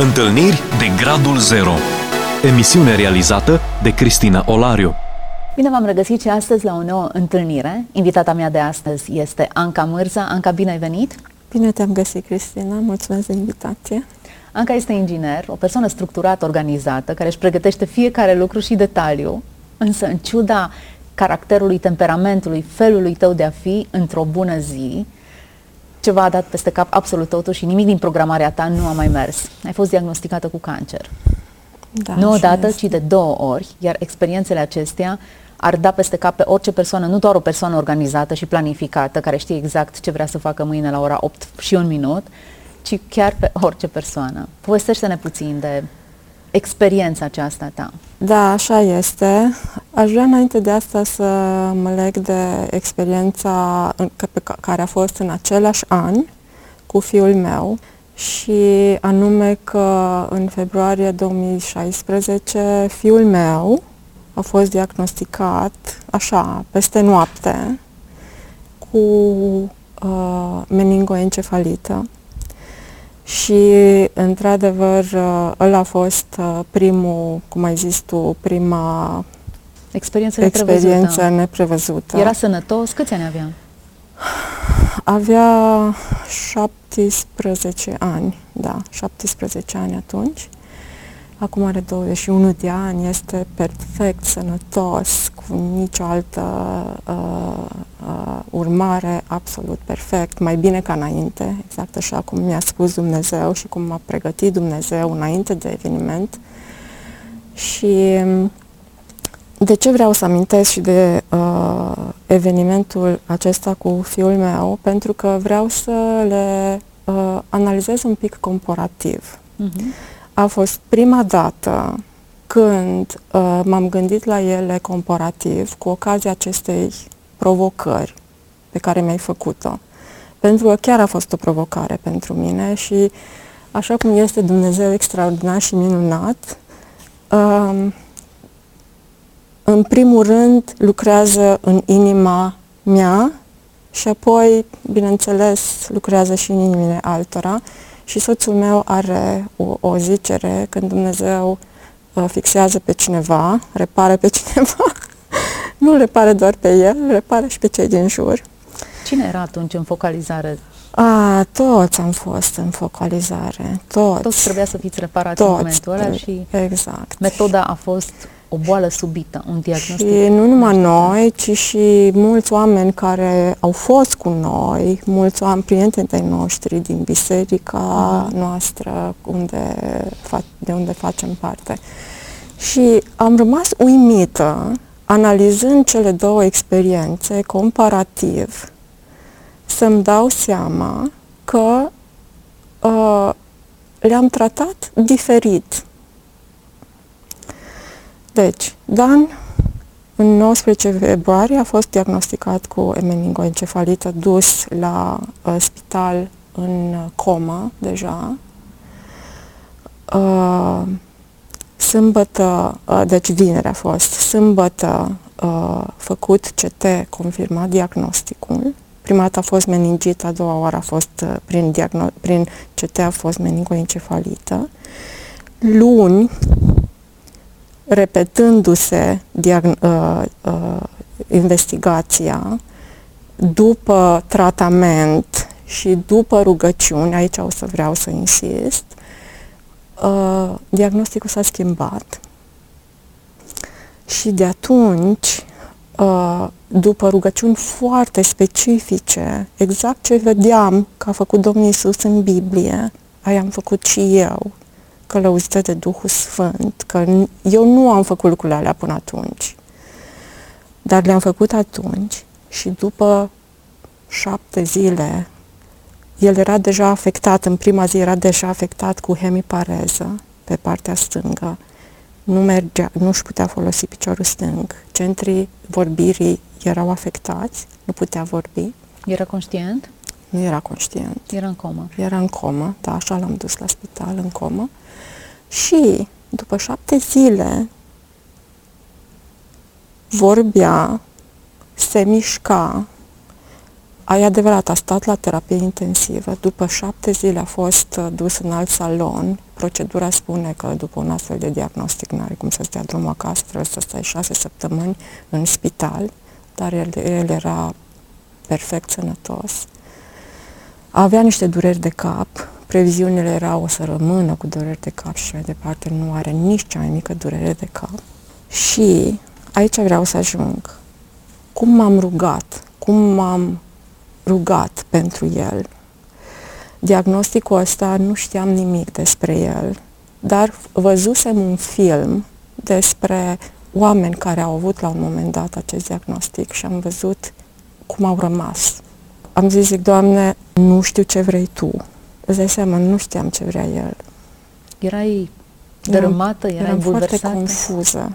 Întâlniri de Gradul Zero Emisiune realizată de Cristina Olariu Bine v-am regăsit și astăzi la o nouă întâlnire. Invitata mea de astăzi este Anca Mârza. Anca, bine ai venit! Bine te-am găsit, Cristina. Mulțumesc de invitație. Anca este inginer, o persoană structurată, organizată, care își pregătește fiecare lucru și detaliu, însă în ciuda caracterului, temperamentului, felului tău de a fi, într-o bună zi, ceva a dat peste cap absolut totul și nimic din programarea ta nu a mai mers. Ai fost diagnosticată cu cancer. Da, nu odată, este. ci de două ori, iar experiențele acestea ar da peste cap pe orice persoană, nu doar o persoană organizată și planificată, care știe exact ce vrea să facă mâine la ora 8 și un minut, ci chiar pe orice persoană. Povestește-ne puțin de experiența aceasta ta. Da, așa este. Aș vrea înainte de asta să mă leg de experiența în- că- pe ca- care a fost în același an cu fiul meu și anume că în februarie 2016 fiul meu a fost diagnosticat așa, peste noapte, cu uh, meningoencefalită. Și, într-adevăr, uh, ăla a fost uh, primul, cum ai zis tu, prima Experiență experiență neprevăzută. neprevăzută. Era sănătos? Câți ani avea? Avea 17 ani, da, 17 ani atunci. Acum are 21 de ani, este perfect sănătos, cu nicio altă uh, uh, urmare, absolut perfect, mai bine ca înainte, exact așa cum mi-a spus Dumnezeu și cum m-a pregătit Dumnezeu înainte de eveniment. Și um, de ce vreau să amintesc și de uh, evenimentul acesta cu fiul meu? Pentru că vreau să le uh, analizez un pic comparativ. Uh-huh. A fost prima dată când uh, m-am gândit la ele comparativ cu ocazia acestei provocări pe care mi-ai făcut-o. Pentru că chiar a fost o provocare pentru mine și așa cum este Dumnezeu extraordinar și minunat, um, în primul rând lucrează în inima mea și apoi, bineînțeles, lucrează și în inimile altora. Și soțul meu are o, o zicere când Dumnezeu uh, fixează pe cineva, repare pe cineva, nu repare doar pe el, repare și pe cei din jur. Cine era atunci în focalizare? A, toți am fost în focalizare, toți. Toți trebuia să fiți reparați în toți, momentul ăla și Exact. metoda a fost o boală subită, un diagnostic. Și nu numai noi, ci și mulți oameni care au fost cu noi, mulți oameni, prieteni de noștri din biserica Mhm. noastră, unde, fa- de unde facem parte. Și am rămas uimită, analizând cele două experiențe comparativ, să-mi dau seama că uh, le-am tratat diferit. Deci, Dan, în 19 februarie, a fost diagnosticat cu meningoencefalită, dus la uh, spital în uh, comă deja. Uh, sâmbătă, uh, deci vineri a fost, sâmbătă uh, făcut CT, confirmat diagnosticul. Prima dată a fost meningit, a doua oară a fost uh, prin, diagno- prin CT a fost meningoencefalită. Luni, repetându-se diagn- uh, uh, investigația, după tratament și după rugăciuni, aici o să vreau să insist, uh, diagnosticul s-a schimbat. Și de atunci, uh, după rugăciuni foarte specifice, exact ce vedeam că a făcut Domnul Isus în Biblie, aia am făcut și eu, călăuzită de Duhul Sfânt, că n- eu nu am făcut lucrurile alea până atunci, dar le-am făcut atunci și după șapte zile, el era deja afectat, în prima zi era deja afectat cu hemipareză pe partea stângă, nu mergea, nu își putea folosi piciorul stâng, centrii vorbirii erau afectați, nu putea vorbi, Era conștient? Nu era conștient. Era în comă. Era în comă, da, așa l-am dus la spital, în comă. Și după șapte zile vorbea, se mișca, ai adevărat, a stat la terapie intensivă. După șapte zile a fost uh, dus în alt salon procedura spune că după un astfel de diagnostic nu are cum să stea drumul acasă, trebuie să stai șase săptămâni în spital, dar el, el era perfect sănătos. Avea niște dureri de cap, previziunile erau o să rămână cu dureri de cap și mai departe nu are nici cea mai mică durere de cap. Și aici vreau să ajung. Cum m-am rugat, cum m-am rugat pentru el. Diagnosticul ăsta nu știam nimic despre el, dar văzusem un film despre oameni care au avut la un moment dat acest diagnostic și am văzut cum au rămas. Am zis, zic, Doamne, nu știu ce vrei Tu. Îți dai seama, nu știam ce vrea el. Erai dărâmată, erai eram bulversată? foarte confuză.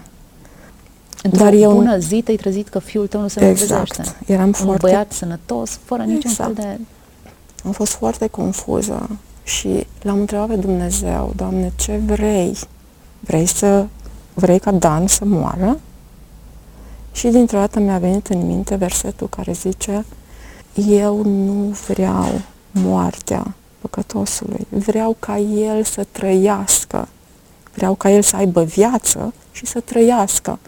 Într-o Dar eu bună zi te-ai trezit că fiul tău nu se exact. mai trezește. Eram Un foarte... băiat sănătos, fără niciun Exact. fel de... Am fost foarte confuză și l-am întrebat pe Dumnezeu, Doamne, ce vrei? Vrei să vrei ca Dan să moară? Și dintr-o dată mi-a venit în minte versetul care zice Eu nu vreau moartea păcătosului, vreau ca el să trăiască, vreau ca el să aibă viață și să trăiască.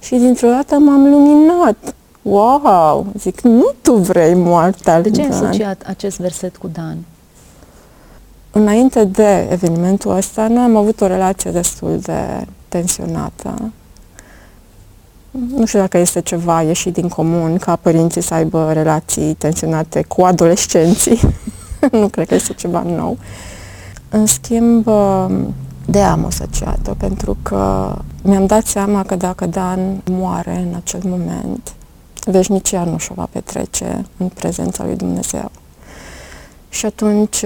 Și dintr-o dată m-am luminat. Wow! Zic, nu tu vrei moartea De lui ce ai Dan. asociat acest verset cu Dan? Înainte de evenimentul ăsta, noi am avut o relație destul de tensionată. Nu știu dacă este ceva ieșit din comun ca părinții să aibă relații tensionate cu adolescenții. nu cred că este ceva nou. În schimb, de am asociat-o, pentru că mi-am dat seama că dacă Dan moare în acel moment, veșnicia nu și-o va petrece în prezența lui Dumnezeu. Și atunci,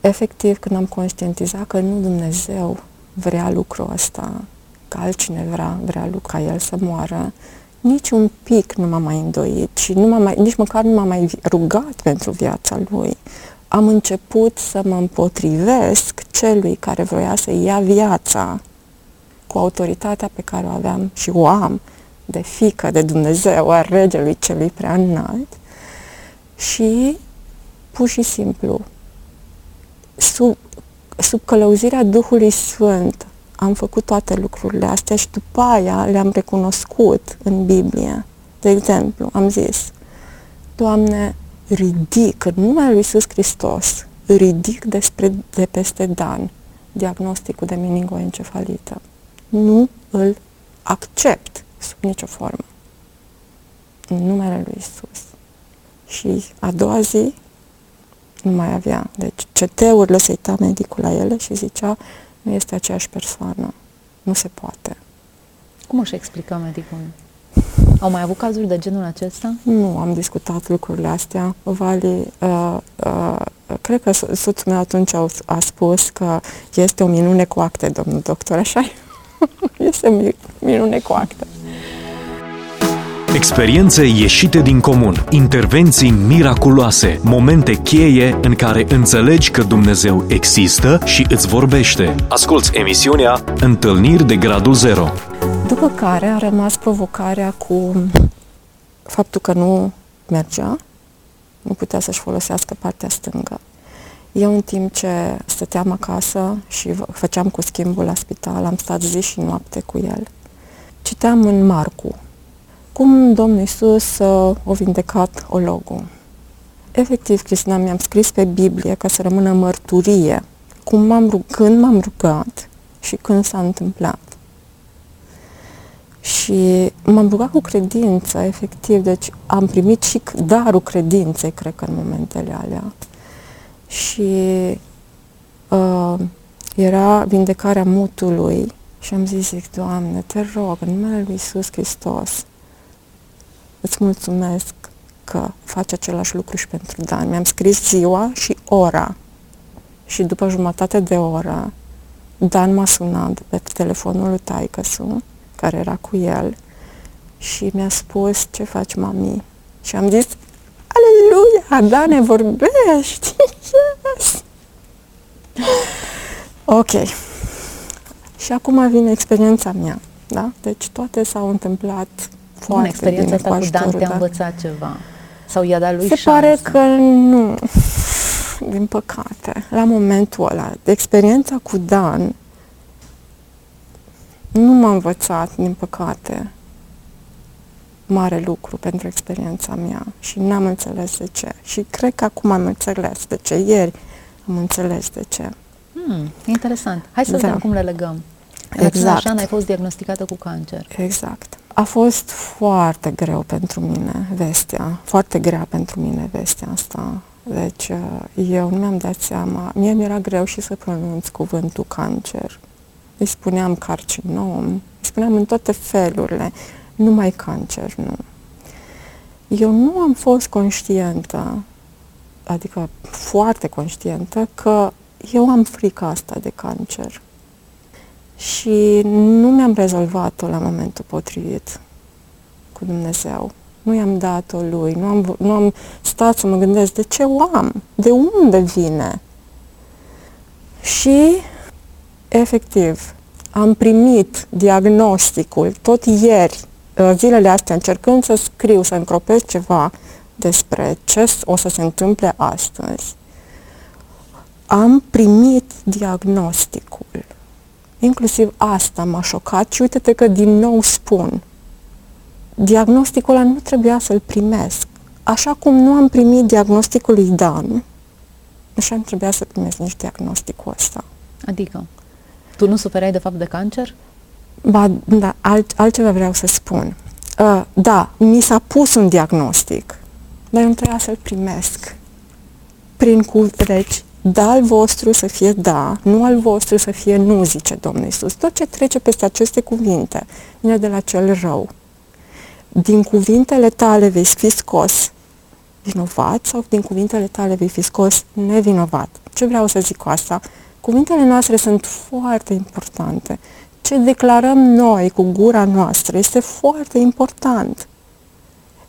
efectiv, când am conștientizat că nu Dumnezeu vrea lucrul ăsta, că altcineva vrea, vrea ca el să moară, nici un pic nu m-am mai îndoit și nu m-am mai, nici măcar nu m-am mai rugat pentru viața lui. Am început să mă împotrivesc celui care vroia să ia viața cu autoritatea pe care o aveam și o am de fică de Dumnezeu, a regelui celui prea înalt și pur și simplu sub, sub călăuzirea Duhului Sfânt am făcut toate lucrurile astea și după aia le-am recunoscut în Biblie. De exemplu, am zis, Doamne, ridic în numele Lui Iisus Hristos, ridic despre, de peste Dan diagnosticul de meningoencefalită. Nu îl accept sub nicio formă. În numele Lui Iisus. Și a doua zi nu mai avea. Deci CT-urile se uita medicul la ele și zicea nu este aceeași persoană. Nu se poate. Cum își explica medicul? Au mai avut cazuri de genul acesta? Nu am discutat lucrurile astea. Vali, uh, uh, cred că soțul meu atunci a, a spus că este o minune cu acte, domnul doctor, așa Este o minune cu acte. Experiențe ieșite din comun, intervenții miraculoase, momente cheie în care înțelegi că Dumnezeu există și îți vorbește. Asculți emisiunea Întâlniri de Gradul Zero. După care a rămas provocarea cu faptul că nu mergea, nu putea să-și folosească partea stângă. Eu, în timp ce stăteam acasă și făceam cu schimbul la spital, am stat zi și noapte cu el. Citeam în Marcu, cum Domnul Iisus uh, o vindecat ologul. Efectiv, Cristina, mi-am scris pe Biblie ca să rămână mărturie cum m-am rug- când m-am rugat și când s-a întâmplat. Și m-am rugat cu credință, efectiv, deci am primit și darul credinței, cred că, în momentele alea. Și uh, era vindecarea mutului și am zis, zic, Doamne, te rog, în numele Lui Iisus Hristos, îți mulțumesc că faci același lucru și pentru Dan. Mi-am scris ziua și ora și după jumătate de oră Dan m-a sunat pe telefonul lui taicăsu, care era cu el și mi-a spus ce faci, mami? Și am zis, Aleluia, Dane, vorbești! Yes! Ok. Și acum vine experiența mea, da? Deci toate s-au întâmplat foarte Bun, experiența bine asta cu Dan te-a dar... învățat ceva? Sau i-a dat lui Se șansă? pare că nu. din păcate, la momentul ăla, experiența cu Dan nu m-a învățat, din păcate, mare lucru pentru experiența mea și n-am înțeles de ce. Și cred că acum am înțeles de ce. Ieri am înțeles de ce. Hmm, interesant. Hai să da. vedem cum le legăm. Exact. Așa ai fost diagnosticată cu cancer. Exact. A fost foarte greu pentru mine vestea, foarte grea pentru mine vestea asta. Deci uh, eu nu mi-am dat seama, mie mi-era greu și să pronunț cuvântul cancer. Îi spuneam carcinom, îi spuneam în toate felurile, numai cancer, nu. Eu nu am fost conștientă, adică foarte conștientă, că eu am frica asta de cancer. Și nu mi-am rezolvat-o la momentul potrivit cu Dumnezeu. Nu i-am dat-o lui, nu am, nu am stat să mă gândesc de ce o am, de unde vine. Și, efectiv, am primit diagnosticul tot ieri, uh, zilele astea, încercând să scriu, să încropesc ceva despre ce o să se întâmple astăzi. Am primit diagnosticul. Inclusiv asta m-a șocat și uite-te că din nou spun, diagnosticul ăla nu trebuia să-l primesc. Așa cum nu am primit diagnosticul lui Dan, așa nu trebuia să primesc nici diagnosticul ăsta. Adică? Tu nu suferai de fapt de cancer? Ba, da, alt, altceva vreau să spun. Uh, da, mi s-a pus un diagnostic, dar eu nu trebuia să-l primesc. Prin cu, deci, da al vostru să fie da, nu al vostru să fie nu, zice Domnul Isus. Tot ce trece peste aceste cuvinte vine de la cel rău. Din cuvintele tale vei fi scos vinovat sau din cuvintele tale vei fi scos nevinovat. Ce vreau să zic cu asta? Cuvintele noastre sunt foarte importante. Ce declarăm noi cu gura noastră este foarte important.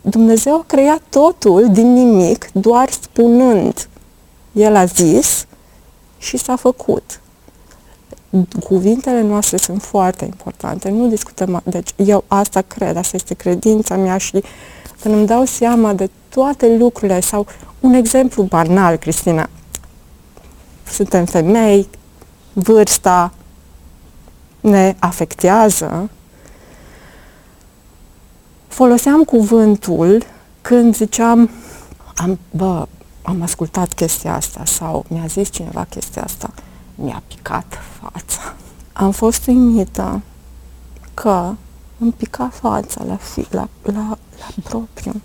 Dumnezeu a creat totul din nimic doar spunând el a zis și s-a făcut. Cuvintele noastre sunt foarte importante, nu discutăm, deci eu asta cred, asta este credința mea și când îmi dau seama de toate lucrurile sau un exemplu banal, Cristina, suntem femei, vârsta ne afectează, foloseam cuvântul când ziceam, am, bă, am ascultat chestia asta sau mi-a zis cineva chestia asta, mi-a picat fața. Am fost uimită că îmi pica fața la, fi, la, la, la propriu.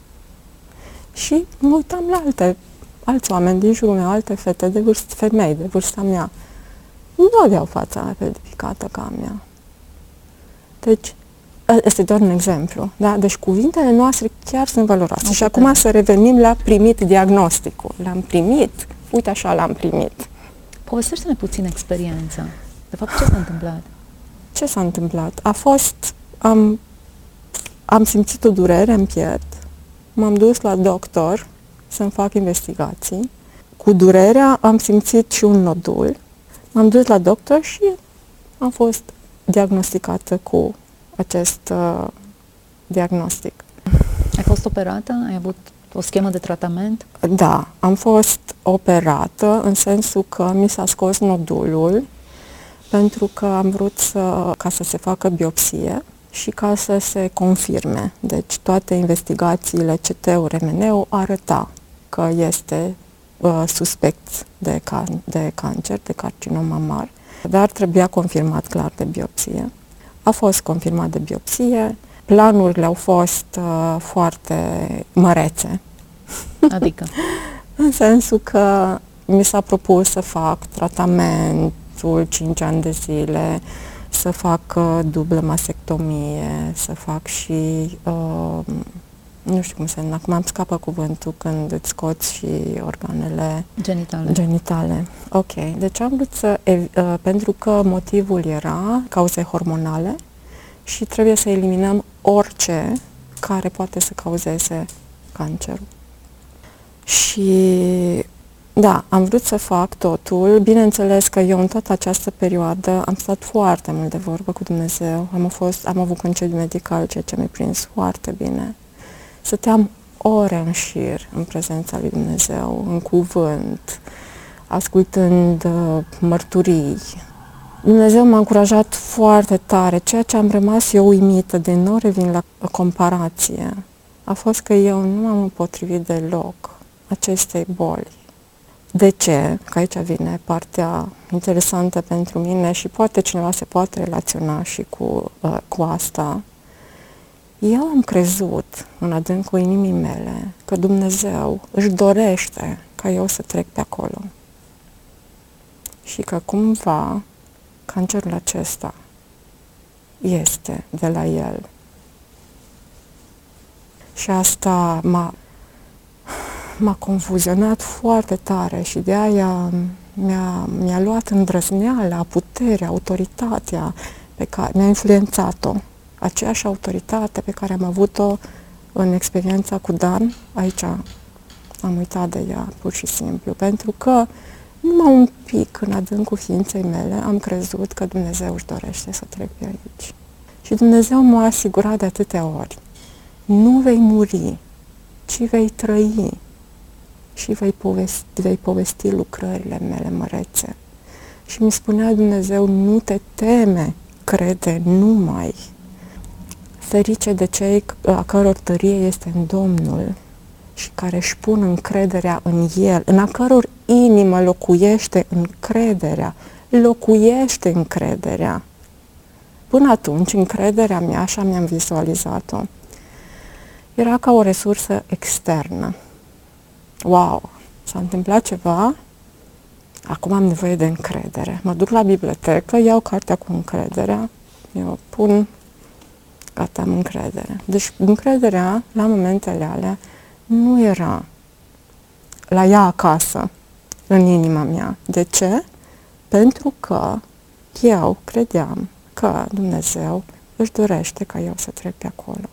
Și mă uitam la alte, alți oameni din jurul meu, alte fete de vârstă, femei de vârsta mea. Nu aveau fața la fel de picată ca a mea. Deci, este doar un exemplu. Da? Deci cuvintele noastre chiar sunt valoroase. și acum să revenim la primit diagnosticul. L-am primit, uite așa l-am primit. Povestește-ne puțin experiența. De fapt, ce s-a întâmplat? Ce s-a întâmplat? A fost, am, am simțit o durere în piept, m-am dus la doctor să-mi fac investigații. Cu durerea am simțit și un nodul. M-am dus la doctor și am fost diagnosticată cu acest uh, diagnostic. Ai fost operată? Ai avut o schemă de tratament? Da, am fost operată în sensul că mi s-a scos nodulul pentru că am vrut să, ca să se facă biopsie și ca să se confirme. Deci toate investigațiile CT-ul, RMN-ul arăta că este uh, suspect de, can- de cancer, de carcinom mamar, dar trebuia confirmat clar de biopsie. A fost confirmat de biopsie, planurile au fost uh, foarte mărețe. Adică? în sensul că mi s-a propus să fac tratamentul 5 ani de zile, să fac uh, dublă masectomie, să fac și, uh, nu știu cum se numește, acum am scapă cuvântul când îți scoți și organele genitale. genitale. Ok, deci am vrut să, uh, pentru că motivul era cauze hormonale și trebuie să eliminăm orice care poate să cauzeze cancerul. Și da, am vrut să fac totul. Bineînțeles că eu în toată această perioadă am stat foarte mult de vorbă cu Dumnezeu. Am, fost, am avut concediu medical, ceea ce mi-a prins foarte bine. Stăteam ore în șir în prezența lui Dumnezeu, în cuvânt. ascultând uh, mărturii. Dumnezeu m-a încurajat foarte tare. Ceea ce am rămas eu uimită, de nu revin la comparație, a fost că eu nu m-am împotrivit deloc acestei boli. De ce? Că aici vine partea interesantă pentru mine și poate cineva se poate relaționa și cu, uh, cu asta. Eu am crezut în adâncul inimii mele că Dumnezeu își dorește ca eu să trec pe acolo. Și că cumva cancerul acesta este de la El. Și asta m-a, m-a confuzionat foarte tare și de aia mi-a, mi-a luat îndrăzneala, puterea, autoritatea pe care mi-a influențat-o. Aceeași autoritate pe care am avut-o în experiența cu Dan, aici am uitat de ea, pur și simplu, pentru că numai un pic în adâncul ființei mele am crezut că Dumnezeu își dorește să trec pe aici. Și Dumnezeu m-a asigurat de atâtea ori. Nu vei muri, ci vei trăi și vei povesti, vei povesti lucrările mele mărețe. Și mi spunea Dumnezeu, nu te teme, crede numai. Ferice de cei a căror tărie este în Domnul și care își pun încrederea în El, în a căror inimă locuiește încrederea, locuiește încrederea. Până atunci, încrederea mea, așa mi-am vizualizat-o, era ca o resursă externă. Wow, s-a întâmplat ceva, acum am nevoie de încredere. Mă duc la bibliotecă, iau cartea cu încrederea, eu pun, gata, am încredere. Deci încrederea, la momentele alea, nu era la ea acasă, în inima mea. De ce? Pentru că eu credeam că Dumnezeu își dorește ca eu să trec pe acolo.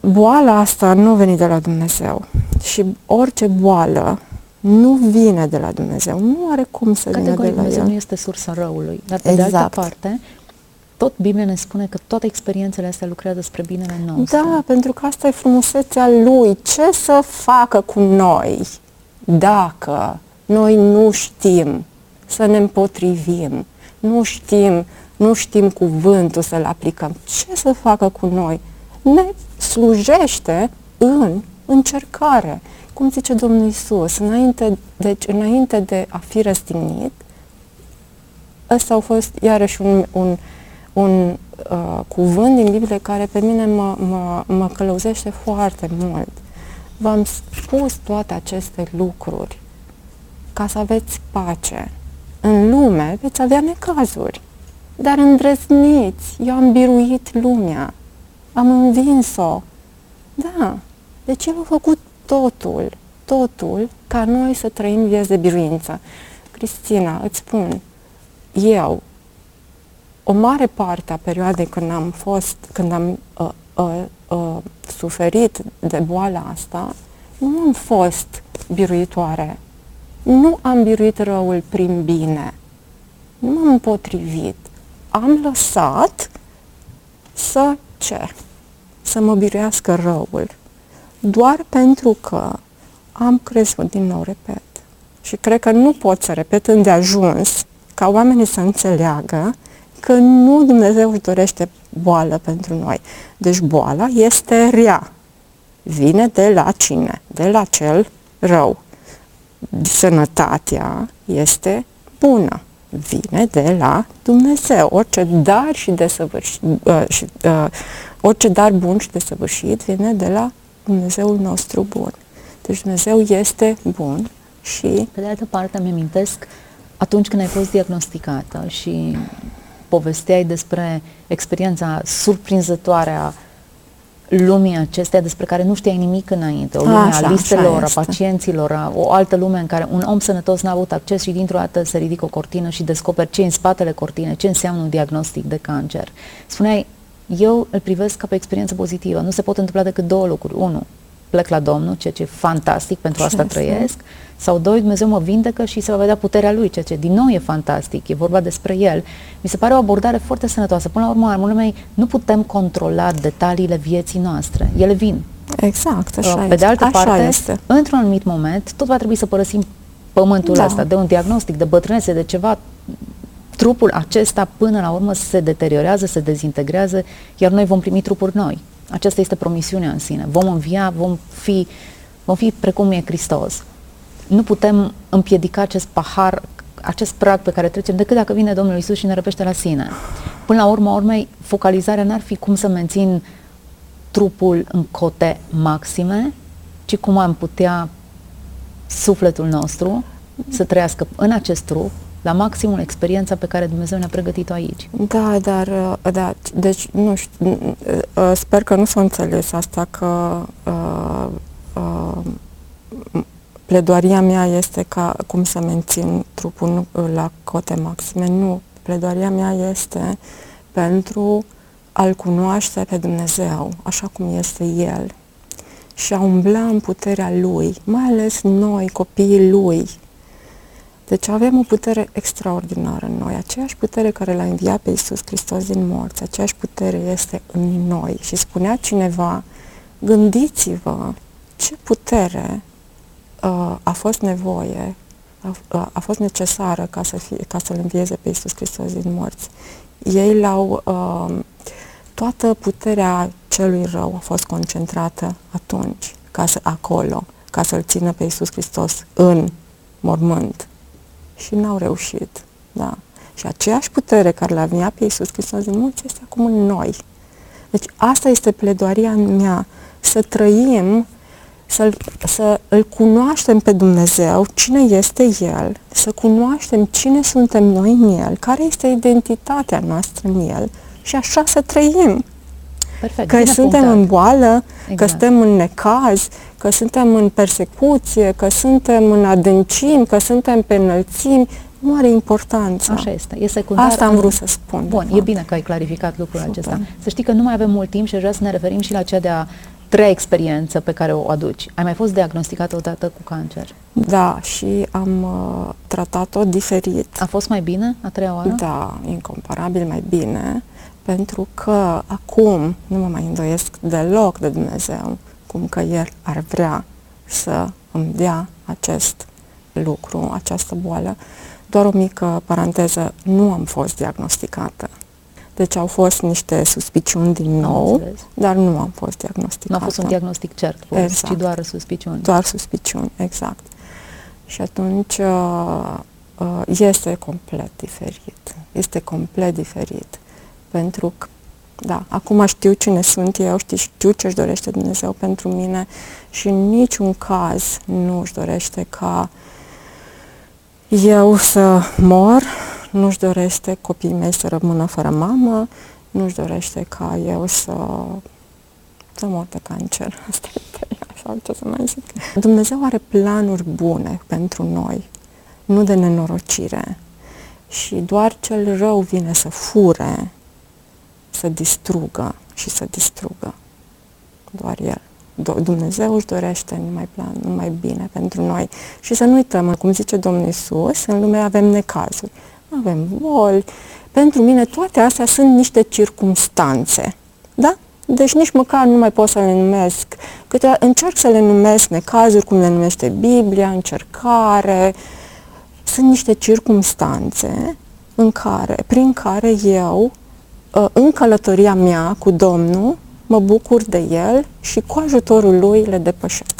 Boala asta nu a venit de la Dumnezeu și orice boală nu vine de la Dumnezeu, nu are cum să vină de la Dumnezeu El. nu este sursa răului, dar pe exact. de altă Exact. parte, tot Biblia ne spune că toate experiențele astea lucrează spre binele nostru. Da, pentru că asta e frumusețea Lui. Ce să facă cu noi dacă noi nu știm să ne împotrivim, nu știm, nu știm cuvântul să-l aplicăm? Ce să facă cu noi? Ne slujește în încercare. Cum zice Domnul Isus, înainte, deci înainte de a fi răstignit, ăsta a fost iarăși un, un, un uh, cuvânt din Biblie care pe mine mă, mă, mă călăuzește foarte mult. V-am spus toate aceste lucruri ca să aveți pace. În lume veți avea necazuri, dar îndrăzniți, eu am biruit lumea, am învins-o. Da, deci El a făcut totul, totul ca noi să trăim vieți de biruință. Cristina, îți spun, eu, o mare parte a perioadei când am fost, când am uh, uh, uh, suferit de boala asta, nu am fost biruitoare. Nu am biruit răul prin bine. Nu m-am împotrivit. Am lăsat să ce? Să mă biruiască răul. Doar pentru că am crezut, din nou repet, și cred că nu pot să repet îndeajuns ca oamenii să înțeleagă că nu Dumnezeu își dorește boală pentru noi. Deci boala este rea. Vine de la cine? De la cel rău. Sănătatea este bună. Vine de la Dumnezeu. Orice dar și desăvârșit, uh, și, uh, orice dar bun și desăvârșit vine de la Dumnezeul nostru bun. Deci Dumnezeu este bun și Pe de altă parte, îmi amintesc atunci când ai fost diagnosticată și povesteai despre experiența surprinzătoare a lumii acestea despre care nu știai nimic înainte, o lume Așa, a listelor, așa a este. pacienților, a, o altă lume în care un om sănătos n-a avut acces și dintr-o dată se ridică o cortină și descoperi ce e în spatele cortinei, ce înseamnă un diagnostic de cancer. Spuneai, eu îl privesc ca pe experiență pozitivă. Nu se pot întâmpla decât două lucruri. Unu, plec la Domnul, ceea ce e fantastic, pentru Și asta asta. trăiesc. Sau doi, Dumnezeu mă vindecă și se va vedea puterea Lui, ceea ce din nou e fantastic, e vorba despre El. Mi se pare o abordare foarte sănătoasă. Până la urmă, armonii mei, nu putem controla detaliile vieții noastre. Ele vin. exact, așa Pe este. de altă așa parte, este. într-un anumit moment, tot va trebui să părăsim pământul da. ăsta, de un diagnostic, de bătrânețe, de ceva, trupul acesta până la urmă se deteriorează, se dezintegrează, iar noi vom primi trupuri noi. Aceasta este promisiunea în sine. Vom învia, vom fi, vom fi precum e Hristos. Nu putem împiedica acest pahar, acest prag pe care trecem decât dacă vine Domnul Isus și ne răpește la sine. Până la urmă, urmei, focalizarea n-ar fi cum să mențin trupul în cote maxime, ci cum am putea sufletul nostru să trăiască în acest trup, la maximul experiența pe care Dumnezeu ne-a pregătit-o aici. Da, dar, uh, da, deci, nu știu, uh, uh, sper că nu s-a înțeles asta că uh, uh, pledoaria mea este ca cum să mențin trupul la cote maxime. Nu, pledoaria mea este pentru a-L cunoaște pe Dumnezeu, așa cum este El, și a umbla în puterea Lui, mai ales noi, copiii Lui. Deci avem o putere extraordinară în noi, aceeași putere care l-a înviat pe Iisus Hristos din morți, aceeași putere este în noi. Și spunea cineva, gândiți-vă ce putere uh, a fost nevoie, a, a fost necesară ca, să fie, ca să-L învieze pe Iisus Hristos din morți. Ei l-au, uh, toată puterea celui rău a fost concentrată atunci, ca să, acolo, ca să-L țină pe Iisus Hristos în mormânt. Și n-au reușit, da. Și aceeași putere care l-a venit pe Iisus Hristos din morți este acum în noi. Deci asta este pledoaria mea, să trăim să să îl cunoaștem pe Dumnezeu, cine este El, să cunoaștem cine suntem noi în El, care este identitatea noastră în El și așa să trăim. Perfect, că suntem punctat. în boală, exact. că suntem în necaz, că suntem în persecuție, că suntem în adâncimi, că suntem pe înălțimi, nu are importanță. Așa este. E secundar. Asta am vrut să spun. Bun, e bine că ai clarificat lucrul Super. acesta. Să știi că nu mai avem mult timp și vreau să ne referim și la cea de-a treia experiență pe care o aduci. Ai mai fost diagnosticată odată cu cancer? Da, și am uh, tratat-o diferit. A fost mai bine a treia oară? Da, incomparabil mai bine, pentru că acum nu mă mai îndoiesc deloc de Dumnezeu, cum că El ar vrea să îmi dea acest lucru, această boală. Doar o mică paranteză, nu am fost diagnosticată. Deci au fost niște suspiciuni din nou, dar nu am fost diagnosticată. Nu a fost un diagnostic cert, exact. ci doar suspiciuni. Doar suspiciuni, exact. Și atunci uh, uh, este complet diferit. Este complet diferit. Pentru că, da, acum știu cine sunt eu, știu, știu ce își dorește Dumnezeu pentru mine și în niciun caz nu își dorește ca eu să mor nu-și dorește copiii mei să rămână fără mamă, nu-și dorește ca eu să, să mor de cancer. Asta e sau ce să mai zic. Dumnezeu are planuri bune pentru noi, nu de nenorocire. Și doar cel rău vine să fure, să distrugă și să distrugă. Doar El. Dumnezeu își dorește numai plan, numai bine pentru noi. Și să nu uităm, cum zice Domnul Isus, în lume avem necazuri avem boli. Pentru mine toate astea sunt niște circumstanțe. Da? Deci nici măcar nu mai pot să le numesc. Câte încerc să le numesc necazuri, cum le numește Biblia, încercare. Sunt niște circumstanțe în care, prin care eu, ă, în călătoria mea cu Domnul, mă bucur de El și cu ajutorul Lui le depășesc.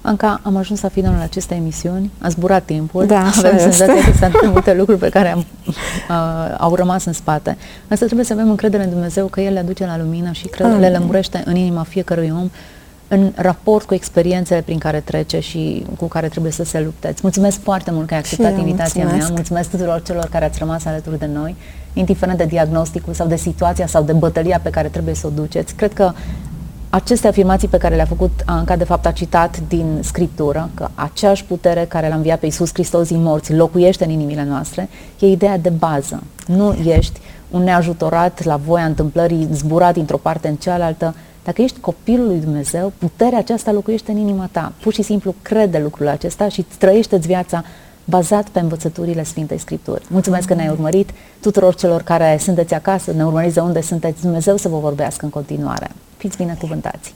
Anca, am ajuns la finalul acestei emisiuni, a zburat timpul, da, avem senzația că sunt multe lucruri pe care am, uh, au rămas în spate. Însă trebuie să avem încredere în Dumnezeu că El le aduce la lumină și cred, le lămurește în inima fiecărui om în raport cu experiențele prin care trece și cu care trebuie să se lupte. Îți mulțumesc foarte mult că ai acceptat invitația mulțumesc. mea. Mulțumesc tuturor celor care ați rămas alături de noi, indiferent de diagnosticul sau de situația sau de bătălia pe care trebuie să o duceți. Cred că aceste afirmații pe care le-a făcut Anca, de fapt a citat din Scriptură, că aceeași putere care l-a înviat pe Iisus Hristos din morți locuiește în inimile noastre, e ideea de bază. Nu ești un neajutorat la voia întâmplării, zburat dintr-o parte în cealaltă. Dacă ești copilul lui Dumnezeu, puterea aceasta locuiește în inima ta. Pur și simplu crede lucrul acesta și trăiește-ți viața bazat pe învățăturile Sfintei Scripturi. Mulțumesc că ne-ai urmărit tuturor celor care sunteți acasă, ne urmăriți de unde sunteți, Dumnezeu să vă vorbească în continuare. Fiți binecuvântați!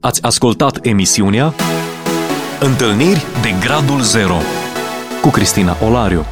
Ați ascultat emisiunea Întâlniri de Gradul Zero cu Cristina Olariu.